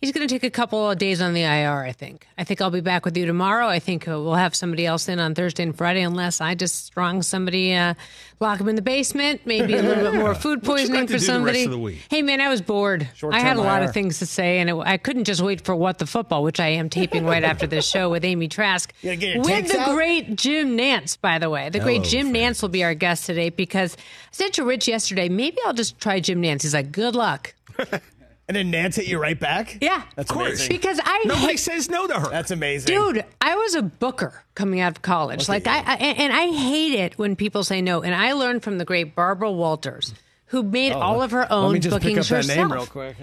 He's going to take a couple of days on the IR, I think. I think I'll be back with you tomorrow. I think uh, we'll have somebody else in on Thursday and Friday, unless I just strong somebody, uh, lock him in the basement, maybe a little bit more food What you poisoning got to for do the somebody. rest of the week? Hey, man, I was bored. I had a lot of things to say, and it, I couldn't just wait for What the Football, which I am taping right after this show with Amy Trask. You get your with the out? great Jim Nantz, by the way. The great Jim Nantz will be our guest today because I said to Rich yesterday, maybe I'll just try Jim Nantz. He's like, good luck. And then Nantz hit you right back? Yeah. That's Of course. amazing. Because I Nobody hate- says no to her. That's amazing. Dude, I was a booker coming out of college. like I, I and I hate it when people say no. And I learned from the great Barbara Walters, who made all of her own Let me just pick up bookings that herself. name real quick.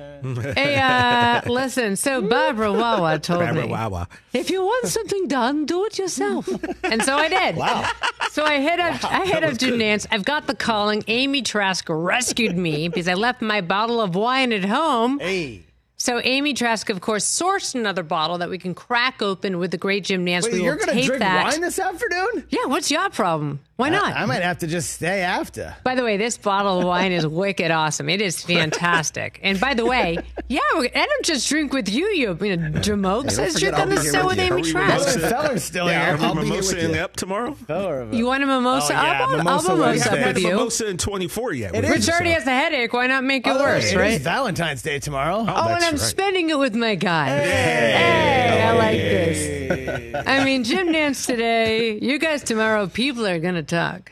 Hey, uh, listen. So Barbara Wawa told Barbara me, Wawa. if you want something done, do it yourself. and so I did. Wow. So I hit up, I hit up Jim Nantz. I've got the calling. Amy Trask rescued me because I left my bottle of wine at home. Hey. So Amy Trask, of course, sourced another bottle that we can crack open with the great Jim Nantz. Wait, we you're going to drink that. wine this afternoon? Yeah, what's your problem? Why not? I, I might have to just stay after. by the way, this bottle of wine is wicked awesome. It is fantastic. And by the way, yeah, I don't just drink with you, you, you know, jamokes. I drink I'll on the here show with with you. Amy Trask. Feller's still Yeah, here. are we I'll be here mimosa with in you. the up tomorrow? Feller You want a mimosa? Oh, yeah, I'll, I'll mimosa mimosa Wednesday. up I've with had you. mimosa in 24 yet. It with Rich you, already so- has a headache. Why not make it Oh, worse, it is right? Valentine's Day tomorrow. Oh, oh and I'm right. spending it with my guy. Hey, I like this. I mean, Jim Nantz today. You guys tomorrow. People are going to talk.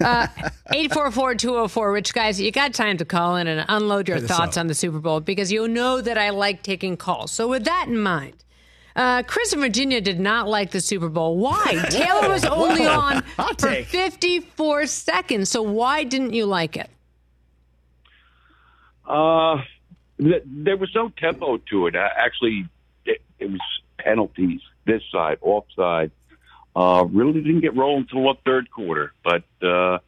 Uh, 844-204 Rich guys, you got time to call in and unload your thoughts up. on the Super Bowl because you know that I like taking calls. So with that in mind, uh, Chris in Virginia did not like the Super Bowl. Why? Taylor was only on Hot for take. 54 seconds. So why didn't you like it? Uh, th- there was no tempo to it. Uh, actually, it, it was penalties this side, offside. Uh, really didn't get rolling until the third quarter, but uh,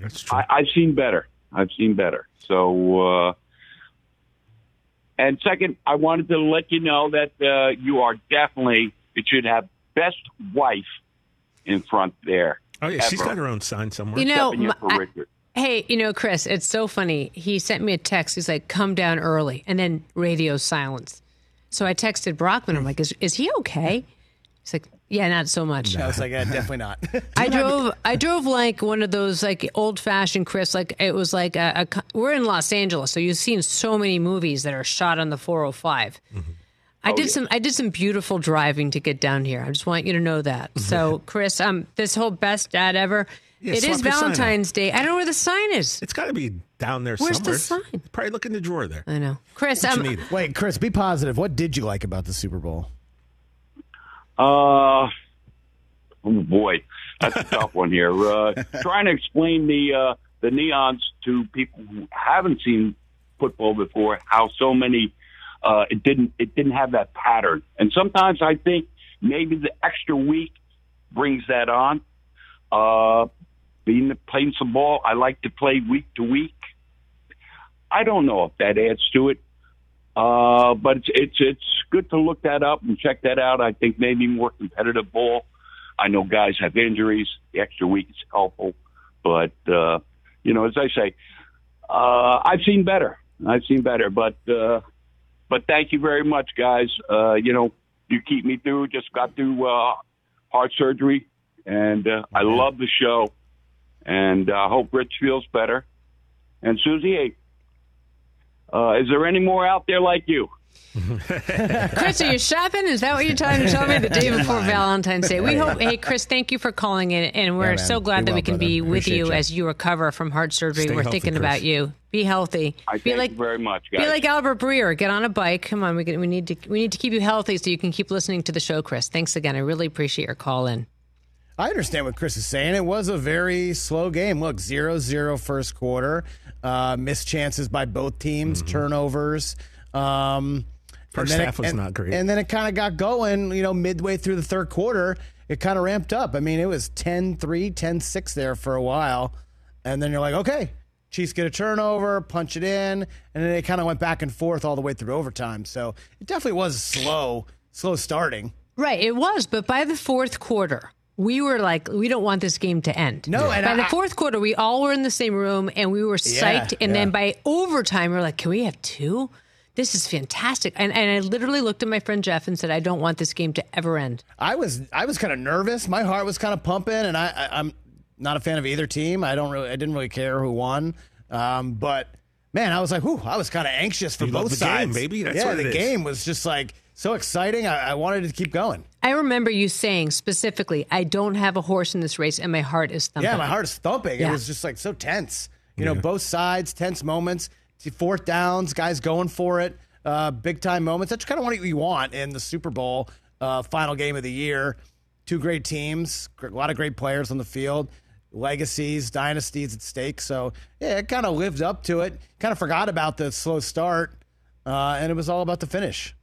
That's true. I, I've seen better. I've seen better. So, uh, and second, I wanted to let you know that uh, you are definitely it should have best wife in front there. oh, yeah. she's got her own sign somewhere. You know, Stepping for my- I- Hey, you know, Chris, it's so funny. He sent me a text. He's like, come down early. And then radio silence. So I texted Brockman. I'm like, is, is he okay? He's like, yeah, not so much. I was like, yeah, definitely not. I drove. I drove like one of those like old fashioned Chris. Like it was like a, a. We're in Los Angeles, so you've seen so many movies that are shot on the 405. I did some. I did some beautiful driving to get down here. I just want you to know that. So, Chris, um, this whole best dad ever. Yeah, it swap is your sign out. Valentine's Day. I don't know where the sign is. It's got to be down there Where's the somewhere. sign? Probably look in the drawer there. I know, Chris. What Um, you need. Wait, Chris, be positive. What did you like about the Super Bowl? Uh, oh boy, that's a tough one here. Uh, trying to explain the uh, the neons to people who haven't seen football before, how so many uh, it didn't it didn't have that pattern, and sometimes I think maybe the extra week brings that on. Uh, being playing some ball, I like to play week to week. I don't know if that adds to it. Uh, but it's, it's it's good to look that up and check that out. I think maybe more competitive ball. I know guys have injuries. The extra week is helpful, but uh, you know, as I say, uh, I've seen better. I've seen better, but uh, but thank you very much, guys. Uh, you know, you keep me through. Just got through uh, heart surgery, and uh, I love the show, and I hope Rich feels better. And Suzy, hey, uh, is there any more out there like you? Chris, are you shopping? Is that what you're trying to tell me the day before Valentine's Day? We hope. Hey, Chris, thank you for calling in, and we're man. so glad Be that we can brother. be with Appreciate you you. as you recover from heart surgery. Stay we're healthy, thinking Chris. about you. Be healthy. I be thank like you very much, guys. be like Albert Breer. Get on a bike. Come on, we can, we need to we need to keep you healthy so you can keep listening to the show. Chris, thanks again. I really appreciate your call in. I understand what Chris is saying. It was a very slow game. Look, 0 0 first quarter, uh, missed chances by both teams, turnovers. Um, First and then half it, was and- not great. And then it kind of got going, you know, midway through the third quarter. It kind of ramped up. I mean, it was 10 3, 10 6 there for a while. And then you're like, okay, Chiefs get a turnover, punch it in. And then it kind of went back and forth all the way through overtime. So it definitely was slow, slow starting. Right, it was, but by the fourth quarter, we were like, we don't want this game to end. No, and by the fourth quarter, we all were in the same room and we were psyched. and yeah. then by overtime, we are like, can we have two? this is fantastic. And, and I literally looked at my friend Jeff and said, I don't want this game to ever end. I was I was kind of nervous. My heart was kind of pumping, and I, I I'm not a fan of either team. I don't really I didn't really care who won, um, but man, I was like, whew, I was kind of anxious for You love both the game, sides. baby. That's yeah, what the it is. game was just like so exciting. I, I wanted to keep going. I remember you saying specifically, I don't have a horse in this race and my heart is thumping. Yeah, my heart is thumping. Yeah. It was just like so tense. You know, both sides, tense moments, fourth downs, guys going for it, uh, big time moments. That's kind of what you want in the Super Bowl uh, final game of the year. Two great teams, a lot of great players on the field, legacies, dynasties at stake. So yeah, it kind of lived up to it. Kind of forgot about the slow start, uh, and it was all about the finish.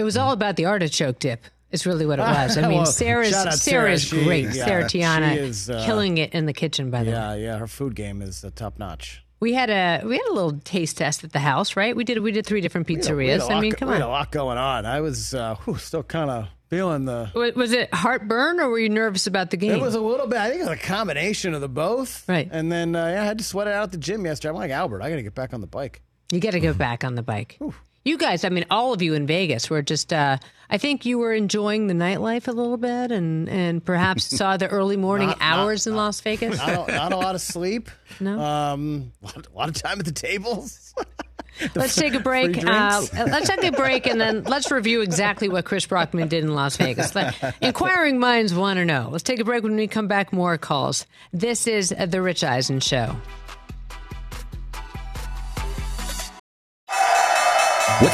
It was all about the artichoke dip. Is really what it was. I mean, Well, Sarah's Sarah is She- great. yeah, Sarah Tiana is, uh, killing it in the kitchen. By the way, Yeah, yeah, her food game is uh, top notch. we had a we had a little taste test at the house, right? We did we did three different We had we pizzerias. had a I lot mean, come we had a lot going on. I was uh, whew, still kind of feeling the. Was, was it heartburn or were you nervous about the game? It was a little bit. I think it was a combination of the both. Right. And then uh, yeah, I had to sweat it out at the gym yesterday. I'm like Albert. I got to get back on the bike. You got to go back on the bike. You guys, I mean, all of you in Vegas were just. Uh, I think you were enjoying the nightlife a little bit, and and perhaps saw the early morning Not- not- hours in Las Vegas. Not a, not a lot of sleep. No. Um, a lot, a lot of time at the tables. Let's take a break. Uh, drinks. let's take a break, and then let's review exactly what Chris Brockman did in Las Vegas. Let- inquiring minds want to know. Let's take a break. When we come back, more calls. This is uh, the Rich Eisen Show.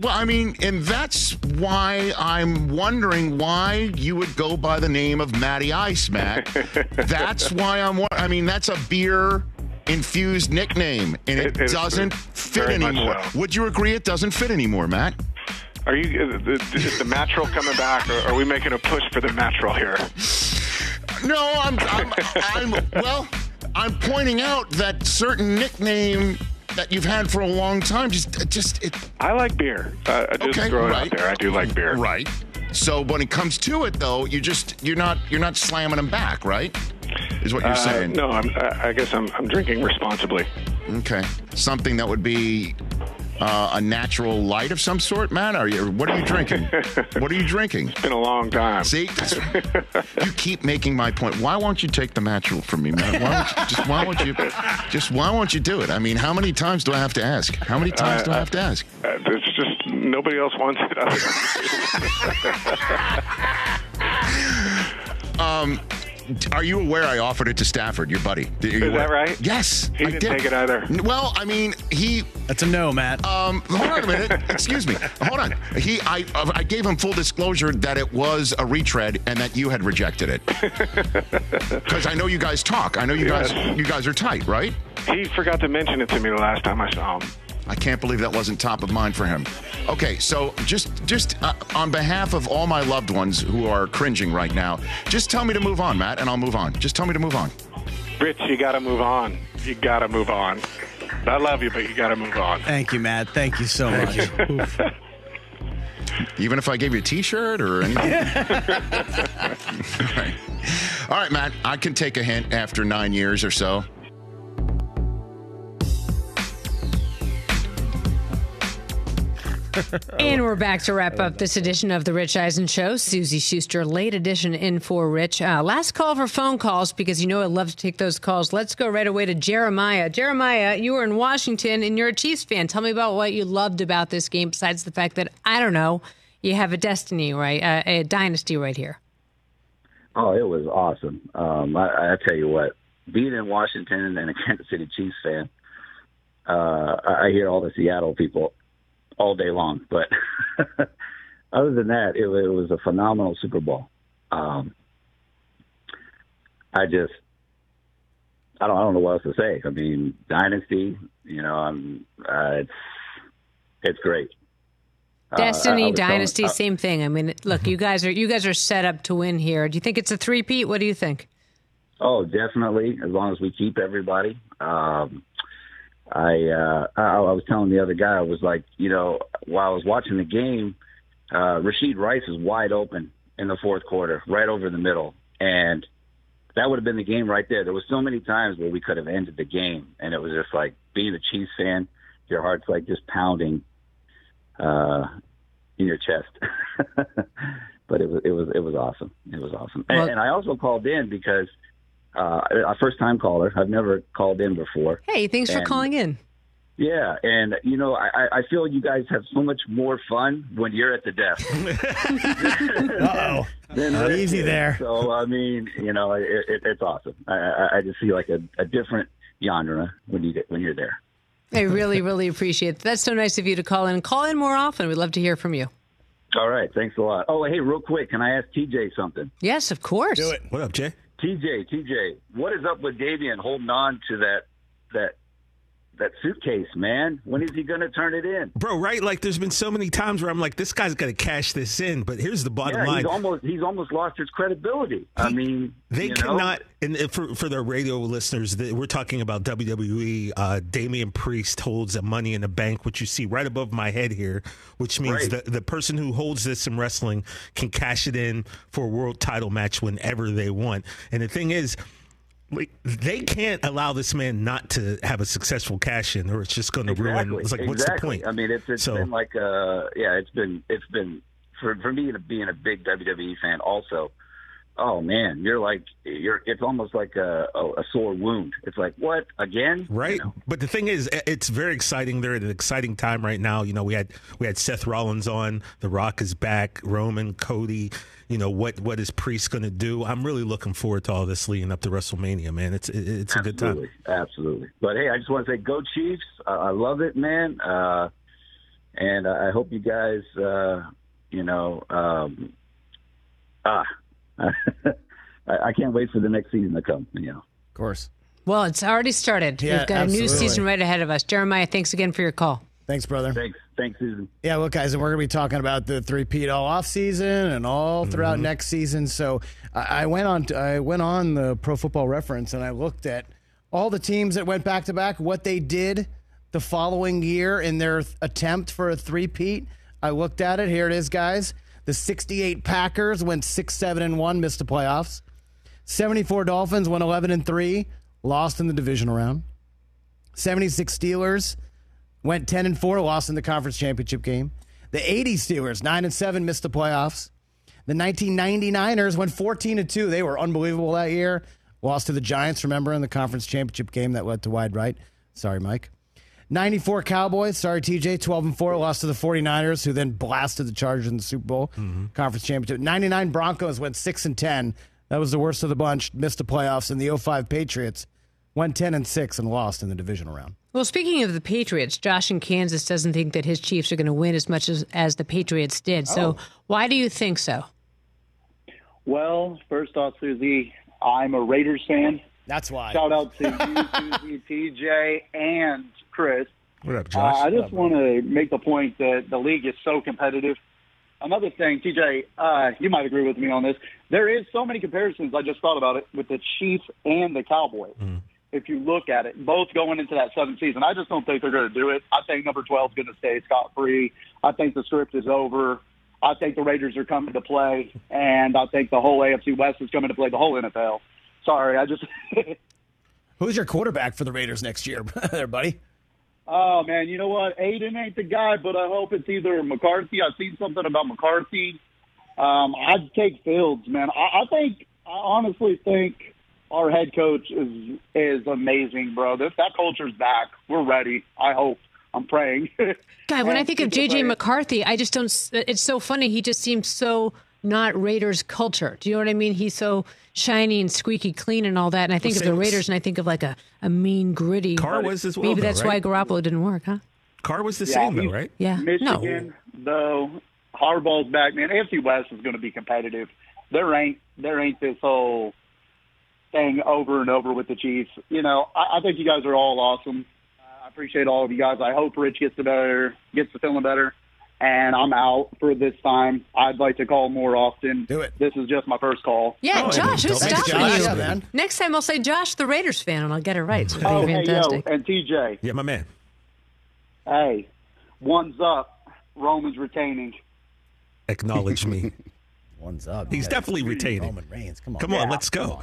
Well, I mean, and that's why I'm wondering why you would go by the name of Matty Ice, Matt. that's why I'm. I mean, that's a beer infused nickname, and it, It doesn't fit anymore. so. Would you agree it doesn't fit anymore, Matt? Are you is the, is the natural coming back, or are we making a push for the natural here? No, I'm. I'm, I'm well. I'm pointing out that certain nickname that you've had for a long time just, just it. I like beer. Uh, I just Okay, throw it right. out there. I do like beer. Right. So when it comes to it, though, you just you're not you're not slamming them back, right? Is what you're Uh, saying? no, I'm, I I guess I'm, I'm drinking responsibly. Okay. Something that would be uh, a natural light of some sort, man? Are you? What are you drinking? what are you drinking? It's been a long time. See, you keep making my point. Why won't you take the natural from me, Matt? Why won't you, just why won't you just why won't you do it? I mean, how many times do I have to ask? How many times do I have to ask? Uh, it's just nobody else wants it. Um, are you aware I offered it to Stafford, your buddy? Did- are you Is that aware? right? Yes, He I didn't did. take it either. Well, I mean, he. That's a no, Matt. Um, hold on a minute. Excuse me. Hold on. He, I, I gave him full disclosure that it was a retread and that you had rejected it. Because I know you guys talk. I know you Yes. guys, you guys are tight, right? he forgot to mention it to me the last time I saw him. I can't believe that wasn't top of mind for him. Okay, so just just uh, on behalf of all my loved ones who are cringing right now, just tell me to move on, Matt, and I'll move on. Just tell me to move on. Rich, you got to move on. You got to move on. I love you, but you got to move on. Thank you, Matt. Thank you so much. Even if I gave you a T-shirt or anything. All right. All right, Matt. I can take a hint after nine years or so. And we're back to wrap up this edition of the Rich Eisen Show. Suzy Shuster, late edition in for Rich. Uh, last call for phone calls because you know I love to take those calls. Let's go right away to Jeremiah. Jeremiah, you were in Washington and you're a Chiefs fan. Tell me about what you loved about this game besides the fact that, I don't know, you have a destiny, right? Uh, a dynasty right here. Oh, it was awesome. Um, I, I tell you what, being in Washington and a Kansas City Chiefs fan, uh, I I hear all the Seattle people all day long. But other than that, it, it was a phenomenal Super Bowl. Um, I just, I don't, I don't know what else to say. I mean, dynasty, you know, I'm, uh, it's, it's great. Uh, I- I Destiny, telling- dynasty, uh, same thing. I mean, look, you guys are you guys are set up to win here. Do you think it's a three-peat? What do you think? Oh, definitely. As long as we keep everybody. Um, I, uh, I I was telling the other guy, I was like, you know, while I was watching the game, uh, Rashee Rice is wide open in the fourth quarter, right over the middle, and that would have been the game right there. There was so many times where we could have ended the game, and it was just like being a Chiefs fan, your heart's like just pounding uh, in your chest. but it was it was it was awesome. It was awesome, and, and I also called in because uh, a first time caller. I've never called in before. Hey, thanks for calling in. Yeah, and you know, I, I- I feel you guys have so much more fun when you're at the desk. Uh-oh. than Uh, easy is. there. So I mean, you know, it, it, it's awesome. I, I, I just see like a, a different genre when you get when you're there. I really, really appreciate it. That's so nice of you to call in. Call in more often. We'd love to hear from you. All right, thanks a lot. Oh, hey, real quick, can I ask TJ something? Yes, of course. Do it. What up, Jay? TJ, TJ, what is up with Damian holding on to that that that suitcase, man? When is he going to turn it in? Bro, right? Like, there's been so many times where I'm like, this guy's got to cash this in. But here's the bottom yeah, line. he's almost he's almost lost his credibility. I mean, They you know? cannot, and for for their radio listeners, we're talking about WWE. Uh, Damian Priest holds a Money in the Bank, which you see right above my head here, which means Right. the the person who holds this in wrestling can cash it in for a world title match whenever they want. And the thing is. Like, they can't allow this man not to have a successful cash in, or it's just going to ruin. It's like, what's the point? I mean, it's it's So- been like uh yeah, it's been it's been for for me to being a big WWE fan also. Oh man, you're like you're. It's almost like a, a, a sore wound. It's like what again? Right, but the thing is, it's very exciting. They're at an exciting time right now. You know, we had we had Seth Rollins on. The Rock is back. Roman, Cody. You know what what is Priest going to do? I'm really looking forward to all this leading up to WrestleMania. Man, it's it, it's a good time. Absolutely, absolutely. But hey, I just want to say, go Chiefs! Uh, I love it, man. Uh, and I hope you guys, uh, you know, um, ah, I, I can't wait for the next season to come. You know. Of course. Well, it's already started. Yeah, We've got a new season right ahead of us. Jeremiah, thanks again for your call. Thanks, brother. Thanks, thanks, Susan. Yeah, well, guys, and we're going to be talking about the three-peat all off season and all throughout mm-hmm. next season. So I, I went on, I went on the Pro Football Reference and I looked at all the teams that went back to back, what they did the following year in their th- attempt for a three-peat. I looked at it. Here it is, guys. The 68 Packers went six, seven, and one, missed the playoffs. 74 Dolphins went 11 and three, lost in the divisional round. 76 Steelers went 10 and 4 lost in the conference championship game. The 80 steelers 9 and 7 missed the playoffs. The 1999ers went 14 and 2 they were unbelievable that year. Lost to the giants remember in the conference championship game that led to wide right. Sorry mike. 94 cowboys sorry tj 12 and 4 lost to the 49ers who then blasted the chargers in the super bowl mm-hmm. conference championship. 99 broncos went 6 and 10 that was the worst of the bunch missed the playoffs and the 05 patriots went 10 and 6 and lost in the divisional round Well, speaking of the Patriots, Josh in Kansas doesn't think that his Chiefs are going to win as much as, as the Patriots did. So, why do you think so? Well, first off, Suzy, I'm a Raiders fan. That's why. Shout out to you, Suzy, TJ, and Chris. What up, Uh, Josh? I just want to make the point that the league is so competitive. Another thing, TJ, uh, you might agree with me on this. There is so many comparisons. I just thought about it with the Chiefs and the Cowboys. If you look at it, both going into that seventh season. I just don't think they're going to do it. I think number 12 is going to stay scot free. I think the script is over. I think the Raiders are coming to play, and I think the whole AFC West is coming to play the whole NFL. Sorry, I just. Who's your quarterback for the Raiders next year, there, buddy? Oh man, you know what? Aidan ain't the guy, but I hope it's either McCarthy. I've seen something about McCarthy. Um, I'd take Fields, man. I, I think, I honestly think our head coach is is amazing, bro. This that culture's back. We're ready. I hope. I'm praying. Guy, when I think of JJ McCarthy, I just don't. It's so funny. He just seems so not Raiders culture. Do you know what I mean? He's so shiny and squeaky clean and all that. And I think of the Raiders and I think of like a, a mean, gritty. Carr was as well. Maybe though, that's right? why Garoppolo didn't work, huh? Carr was the Yeah, same though, right? Yeah. Michigan, though, Harbaugh's back, man. AFC West is going to be competitive. There ain't there ain't this whole thing over and over with the Chiefs. You know, I, I think you guys are all awesome. Uh, I appreciate all of you guys. I hope Rich gets the better, gets the feeling better. And I'm out for this time. I'd like to call more often. Do it. This is just my first call. Yeah, oh, Josh, who's stopping Josh. you? Yeah, man. Next time I'll say Josh, the Raiders fan, and I'll get it right. So Oh, it'll be hey, yo, and TJ. Yeah, my man. Hey, one's up. Roman's retaining. Acknowledge me. One's up. He's definitely retaining. Roman Reigns. Come on. Come on, Yeah. let's go.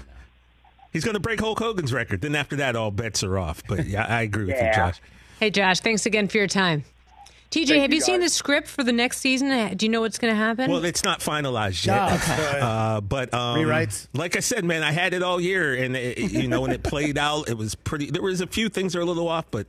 He's going to break Hulk Hogan's record. Then after that, all bets are off. But yeah, I agree with you, Josh. Hey, Josh, thanks again for your time. TJ, Thank have you, you, seen the script for the next season? Do you know what's going to happen? Well, it's not finalized yet. No. Uh, but um, Rewrites? Like I said, man, I had it all year, and it, you know, when it played out, it was pretty. There was a few things that are a little off, but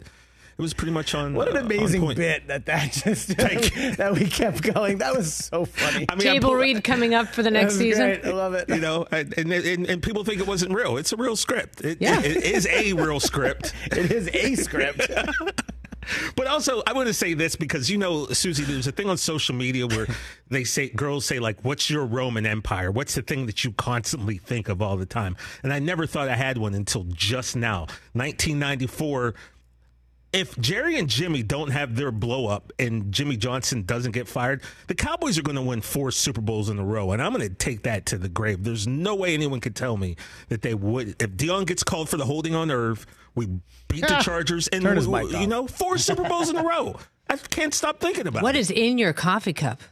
it was pretty much on. What an uh, amazing point. bit that that just that we kept going. That was so funny. I mean, Table pull- read coming up for the next season. great. I love it. You know, and, and, and, and people think it wasn't real. It's a real script. It, Yeah. it is a real script. it is a script. But also, I want to say this because you know, Suzy, there's a thing on social media where they say girls say like, "What's your Roman Empire? What's the thing that you constantly think of all the time?" And I never thought I had one until just now, 1994. If Jerry and Jimmy don't have their blow up and Jimmy Johnson doesn't get fired, the Cowboys are going to win four Super Bowls in a row, and I'm going to take that to the grave. There's no way anyone could tell me that they would. If Deion gets called for the holding on, or if we beat the. Chargers, and Turn his we- mic you know, four Super Bowls in a row. I can't stop thinking about What it. is in your coffee cup?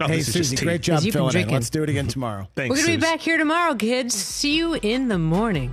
Oh, hey, this Suzy, great job 'Cause filling in. Let's do it again tomorrow. Thanks, We're going to be back here tomorrow, kids. See you in the morning.